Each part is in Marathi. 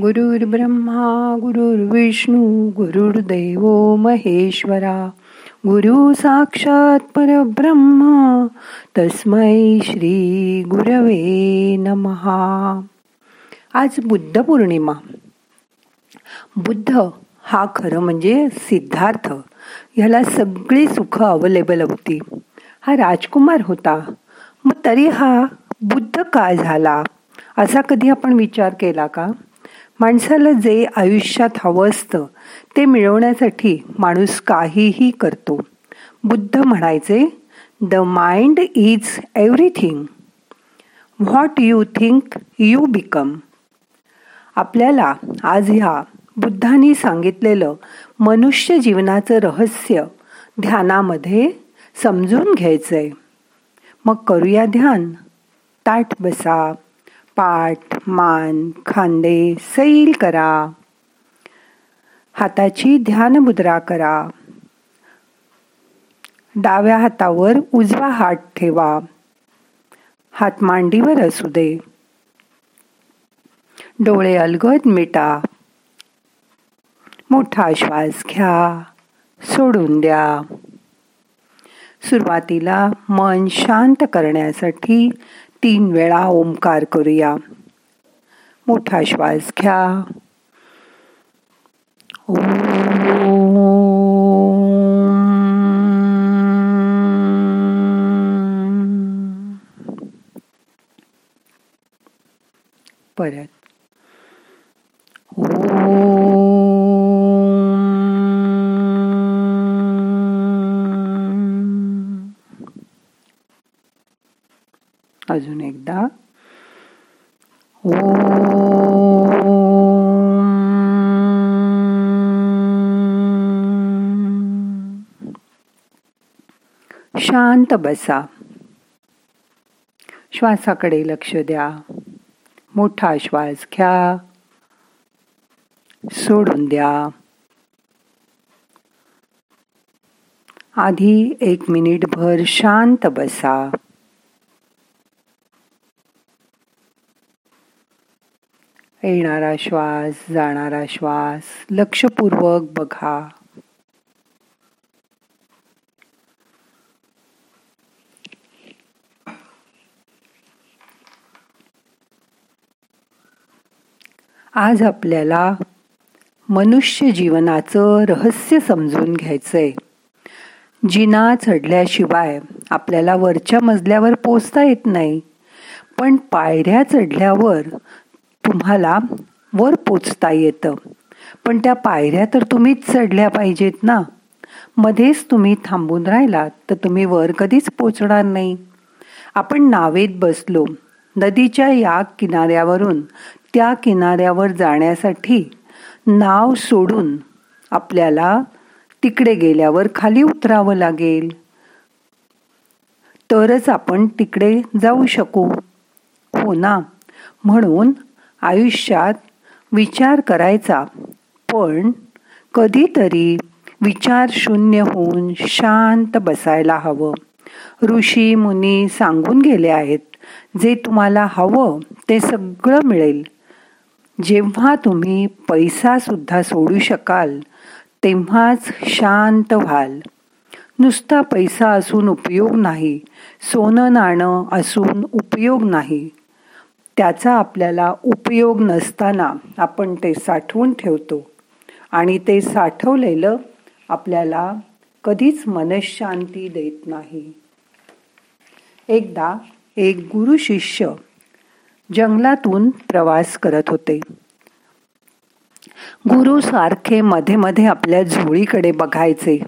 गुरुर्ब्रह्मा गुरुर्विष्णू गुरुर्देव महेश्वरा. गुरु साक्षात परब्रह्म तस्मै श्री गुरवे नमहा. आज बुद्ध पौर्णिमा. बुद्ध हा खरं म्हणजे सिद्धार्थ. ह्याला सगळी सुख अवेलेबल होती. हा राजकुमार होता. मग तरी हा बुद्ध काय झाला? असा कधी आपण विचार केला का? माणसाला जे आयुष्यात हवं असतं ते मिळवण्यासाठी माणूस काहीही करतो. बुद्ध म्हणायचे the mind is everything. What you think you become. आपल्याला आज ह्या बुद्धांनी सांगितलेलं मनुष्य जीवनाचं रहस्य ध्यानामध्ये समजून घ्यायचं आहे मग करूया ध्यान. ताट बसा पाठ मान खांदे सैल करा. हाताची ध्यान मुद्रा करा. डाव्या हातावर उजवा हात ठेवा. हात मांडीवर असू दे. डोळे अलगद मिटा. मोठा श्वास घ्या. सोडून द्या. सुरुवातीला मन शांत करण्यासाठी तीन वेळा ओंकार करूया. मोठा श्वास घ्या परत अजून एकदा शांत बसा. श्वासाकडे लक्ष द्या. मोठा श्वास घ्या. सोडून द्या. आधी एक मिनिट भर शांत बसा. येणारा श्वास जाणारा श्वास लक्षपूर्वक बघा. आज आपल्याला मनुष्य जीवनाचं रहस्य समजून घ्यायचंय. जिना चढल्याशिवाय आपल्याला वरच्या मजल्यावर पोचता येत नाही. पण पायऱ्या चढल्यावर तुम्हाला वर पोचता येतं. पण त्या पायऱ्या तर तुम्हीच चढल्या पाहिजेत ना. मध्येच तुम्ही थांबून राहिलात तर तुम्ही वर कधीच पोचणार नाही. आपण नावेत बसलो नदीच्या या किनाऱ्यावरून त्या किनाऱ्यावर जाण्यासाठी नाव सोडून आपल्याला तिकडे गेल्यावर खाली उतरावं लागेल. तरच आपण तिकडे जाऊ शकू. हो ना? म्हणून आयुष्यात विचार करायचा. पण कधीतरी विचार शून्य होऊन शांत बसायला हवं. ऋषी मुनी सांगून गेले आहेत जे तुम्हाला हवं ते सगळं मिळेल. जेव्हा तुम्ही पैसा सुद्धा सोडू शकाल तेव्हाच शांत व्हाल. नुसता पैसा असून उपयोग नाही सोनं नाणं असून उपयोग नाही. त्याचा आपल्याला उपयोग नसताना आपण ते साठवून ठेवतो. आणि ते साठवलेलं आपल्याला कधीच मनशांती देत नाही. एकदा एक गुरु शिष्य जंगलातून प्रवास करत होते. गुरु सारखे मध्ये मध्ये आपल्या झोळीकडे बघायचे.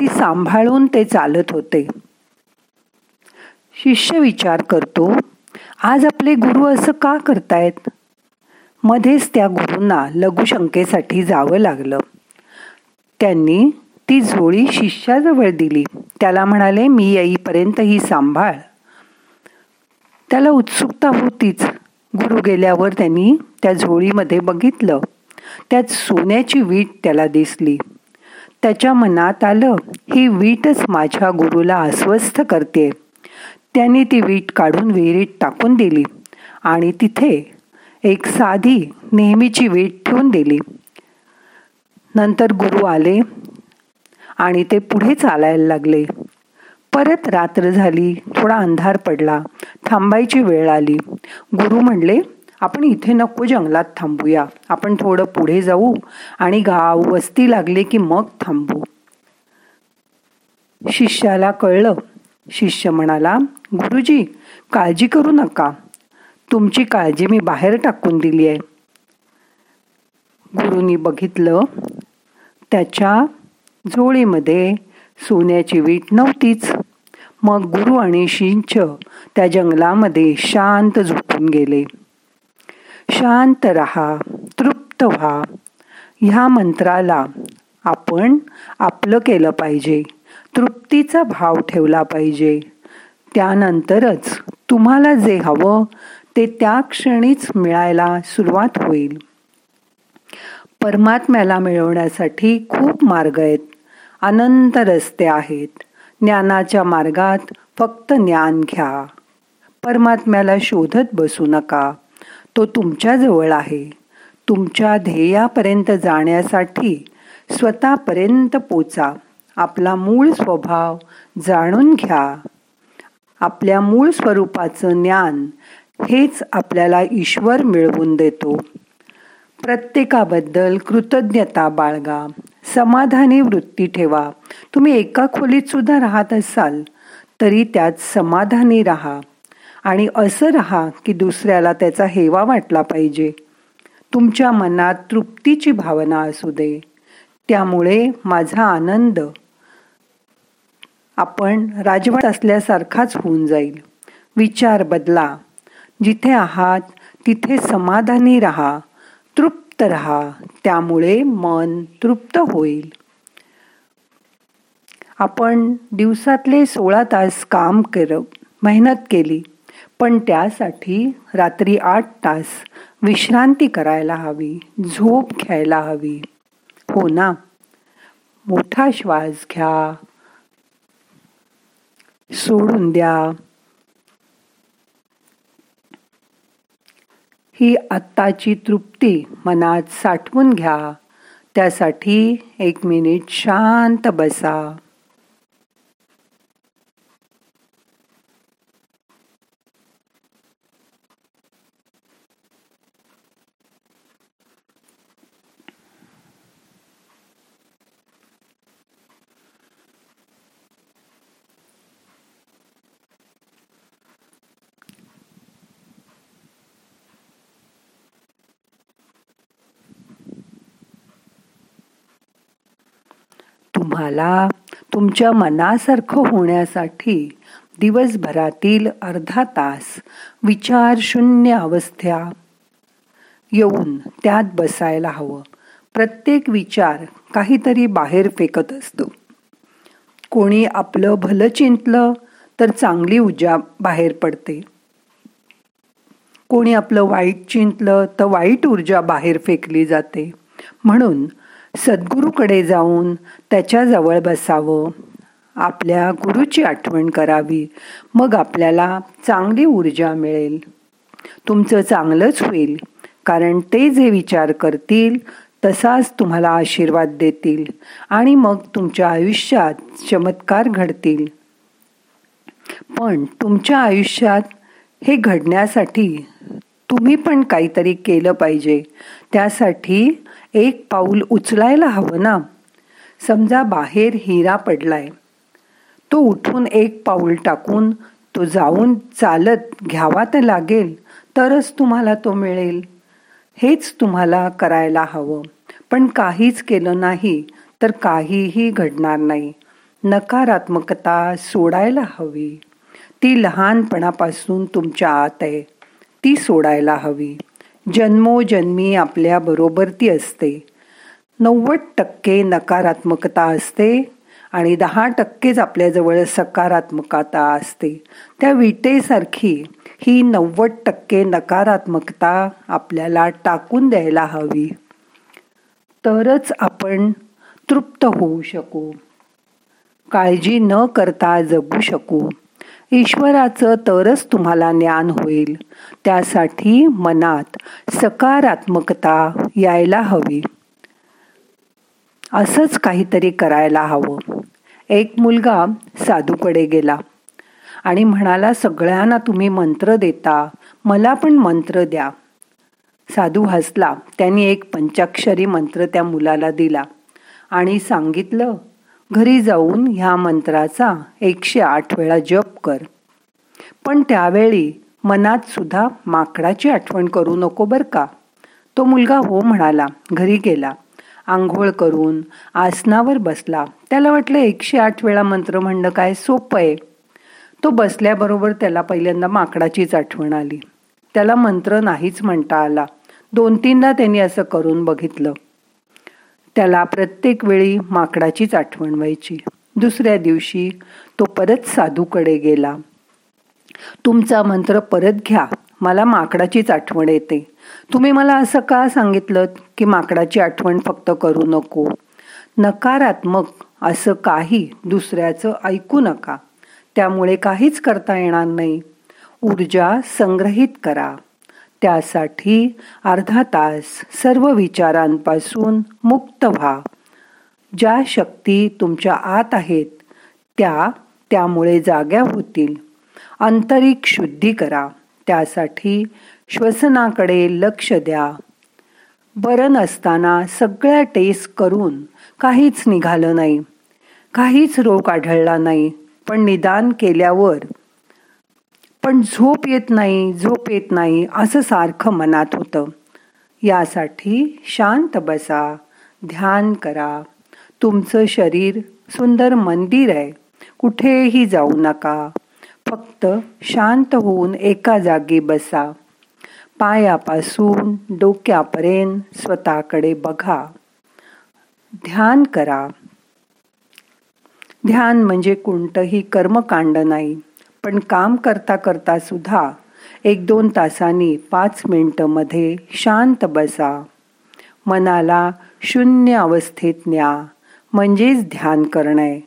ती सांभाळून ते चालत होते. शिष्य विचार करतो आज आपले गुरु असं का करतायत? मध्येच त्या गुरूंना लघुशंकेसाठी जावं लागलं. त्यांनी ती झोळी शिष्याजवळ दिली. त्याला म्हणाले मी येईपर्यंत ही सांभाळ. त्याला उत्सुकता होतीच. गुरु गेल्यावर त्यांनी त्या झोळीमध्ये बघितलं. त्यात सोन्याची वीट त्याला दिसली. त्याच्या मनात आलं ही वीटच माझ्या गुरुला अस्वस्थ करते. त्यांनी ती वीट काढून विहिरीत टाकून दिली आणि तिथे एक साधी नेहमीची वीट ठेवून दिली. नंतर गुरु आले आणि ते पुढे चालायला लागले. परत रात्र झाली थोडा अंधार पडला थांबायची वेळ आली. गुरु म्हणले आपण इथे नको जंगलात थांबूया. आपण थोडं पुढे जाऊ आणि गाव वस्ती लागले की मग थांबू. शिष्याला कळलं. शिष्य म्हणाला गुरुजी काळजी करू नका. तुमची काळजी मी बाहेर टाकून दिली आहे. गुरुनी बघितलं त्याच्या झोळीमध्ये सोन्याची वीट नव्हतीच. मग गुरु आणि शिंच त्या जंगलामध्ये शांत झोपून गेले. शांत रहा तृप्त व्हा. ह्या मंत्राला आपण आपलं केलं पाहिजे. तृप्तीचा भाव ठेवला पाहिजे. त्यानंतरच तुम्हाला जे हवं ते त्या क्षणीच मिळायला सुरुवात होईल. परमात्म्याला मिळवण्यासाठी खूप मार्ग आहेत. अनंत रस्ते आहेत. ज्ञानाच्या मार्गात फक्त ज्ञान घ्या. परमात्म्याला शोधत बसू नका. तो तुमच्याजवळ आहे. तुमच्या ध्येयापर्यंत जाण्यासाठी स्वतःपर्यंत पोचा. आपला मूळ स्वभाव जाणून घ्या. आपल्या मूळ स्वरूपाचं ज्ञान हेच आपल्याला ईश्वर मिळवून देतो. प्रत्येकाबद्दल कृतज्ञता बाळगा. समाधानी वृत्ती ठेवा. तुम्ही एका खोलीत सुद्धा राहत असाल तरी त्यात समाधानी राहा. आणि असं राहा की दुसऱ्याला त्याचा हेवा वाटला पाहिजे. तुमच्या मनात तृप्तीची भावना असू दे. त्यामुळे माझा आनंद आपण राजवट असल्यासारखाच होऊन जाईल. विचार बदला. जिथे आहात तिथे समाधानी राहा. तृप्त राहा त्यामुळे मन तृप्त होईल. आपण दिवसातले सोळा तास काम कर मेहनत केली पण त्यासाठी रात्री आठ तास विश्रांती करायला हवी झोप घ्यायला हवी. हो ना? मोठा श्वास घ्या. सोडून द्या. ही आत्ताची तृप्ती मनात साठवून घ्या. त्यासाठी एक मिनिट शांत बसा. तुम्हाला तुमच्या मनासारखं होण्यासाठी दिवसभरातील अर्धा तास विचार शून्य अवस्था येऊन त्यात बसायला हवं. प्रत्येक विचार काहीतरी बाहेर फेकत असतो. कोणी आपलं भलं चिंतलं तर चांगली ऊर्जा बाहेर पडते. कोणी आपलं वाईट चिंतलं तर वाईट ऊर्जा बाहेर फेकली जाते. म्हणून सद्गुरूकडे जाऊन त्याच्याजवळ बसावं. आपल्या गुरुची आठवण करावी. मग आपल्याला चांगली ऊर्जा मिळेल. तुमचं चांगलंच होईल. कारण ते जे विचार करतील तसाच तुम्हाला आशीर्वाद देतील आणि मग तुमच्या आयुष्यात चमत्कार घडतील. पण तुमच्या आयुष्यात हे घडण्यासाठी तुम्ही पण काहीतरी केलं पाहिजे. त्यासाठी एक पाऊल उचलायला हवं ना? समजा बाहेर हिरा पडलाय. तो उठून एक पाऊल टाकून तो जाऊन चालत घ्यावा तर लागेल तरच तुम्हाला तो मिळेल. हेच तुम्हाला करायला हवं. पण काहीच केलं नाही तर काहीही घडणार नाही. नकारात्मकता सोडायला हवी. ती लहानपणापासून तुमच्या आत आहे. ती सोडायला हवी. जन्मोजन्मी आपल्या बरोबर ती असते. नव्वद टक्के नकारात्मकता असते आणि दहा टक्केच आपल्याजवळ सकारात्मकता असते. त्या विटेसारखी ही नव्वद टक्के नकारात्मकता आपल्याला टाकून द्यायला हवी. तरच आपण तृप्त होऊ शकू. काळजी न करता जगू शकू. ईश्वराचं तरच तुम्हाला ज्ञान होईल. त्यासाठी मनात सकारात्मकता यायला हवी. असंच काहीतरी करायला हवं. एक मुलगा साधूकडे गेला आणि म्हणाला सगळ्यांना तुम्ही मंत्र देता. मला पण मंत्र द्या. साधू हसला. त्यांनी एक पंचाक्षरी मंत्र त्या मुलाला दिला आणि सांगितलं घरी जाऊन ह्या मंत्राचा एकशे आठ वेळा जप कर. पण त्यावेळी मनात सुद्धा माकडाची आठवण करू नको बर का? तो मुलगा हो म्हणाला घरी गेला. आंघोळ करून आसनावर बसला. त्याला वाटलं एकशे आठ वेळा मंत्र म्हणणं काय सोपं आहे. तो बसल्याबरोबर त्याला पहिल्यांदा माकडाचीच आठवण आली. त्याला मंत्र नाहीच म्हणता आला. दोन तीनदा त्यांनी असं करून बघितलं. त्याला प्रत्येक वेळी माकडाचीच आठवण व्हायची. दुसऱ्या दिवशी तो परत साधूकडे गेला. तुमचा मंत्र परत घ्या. मला माकडाचीच आठवण येते. तुम्ही मला असं का सांगितलं की माकडाची आठवण फक्त करू नको? नकारात्मक असं काही दुसऱ्याचं ऐकू नका. त्यामुळे काहीच करता येणार नाही. ऊर्जा संग्रहित करा. त्यासाठी अर्धा तास सर्व विचारांपासून मुक्त व्हा. ज्या शक्ती तुमच्या आत आहेत त्या त्यामुळे जाग्या होतील. आंतरिक शुद्धी करा. त्यासाठी श्वसनाकडे लक्ष द्या. बरं नसताना सगळ्या टेस्ट करून काहीच निघालं नाही. काहीच रोग आढळला नाही पण निदान केल्यावर पण झोप येत नाही झोप येत नाही असं सारखं मनात होतं. यासाठी शांत बसा ध्यान करा. तुमचं शरीर सुंदर मंदिर आहे. कुठेही जाऊ नका. फक्त शांत होऊन एका जागी बसा. पायापासून डोक्यापर्यंत स्वतःकडे बघा. ध्यान करा. ध्यान म्हणजे कोणतंही कर्मकांड नाही. पण काम करता करता सुद्धा एक दोन तासांनी पाच मिनटंमध्ये शांत बसा. मनाला शून्य अवस्थेत न्या म्हणजेच ध्यान करणं.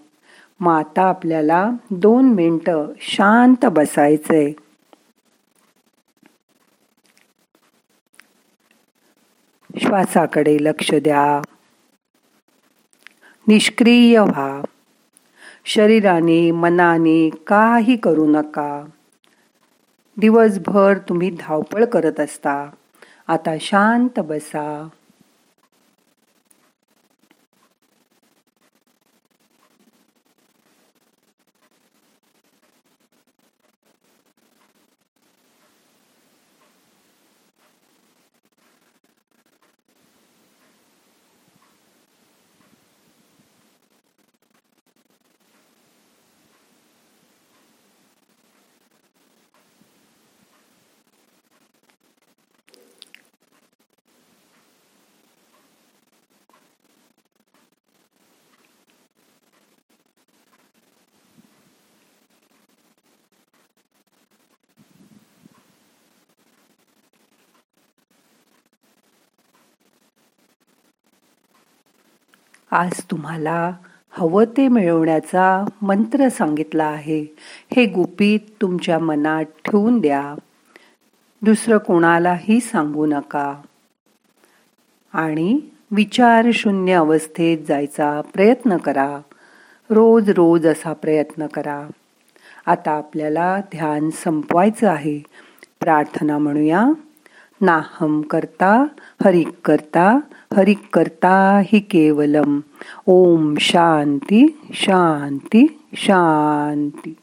मग आता आपल्याला दोन मिनटं शांत बसायचंय. श्वासाकडे लक्ष द्या. निष्क्रिय व्हा. शरीराने मनाने काही करू नका. दिवसभर तुम्ही धावपळ करत असता. आता शांत बसा. आज तुम्हाला हवं ते मिळवण्याचा मंत्र सांगितला आहे. हे गुपित तुमच्या मनात ठेवून द्या. दुसरं कोणालाही सांगू नका. आणि विचार शून्य अवस्थेत जायचा प्रयत्न करा. रोज रोज असा प्रयत्न करा. आता आपल्याला ध्यान संपवायचं आहे. प्रार्थना म्हणूया. नाहम करता हरिक करता हरी करता हि केवलम। ओम शांती शांती शांती।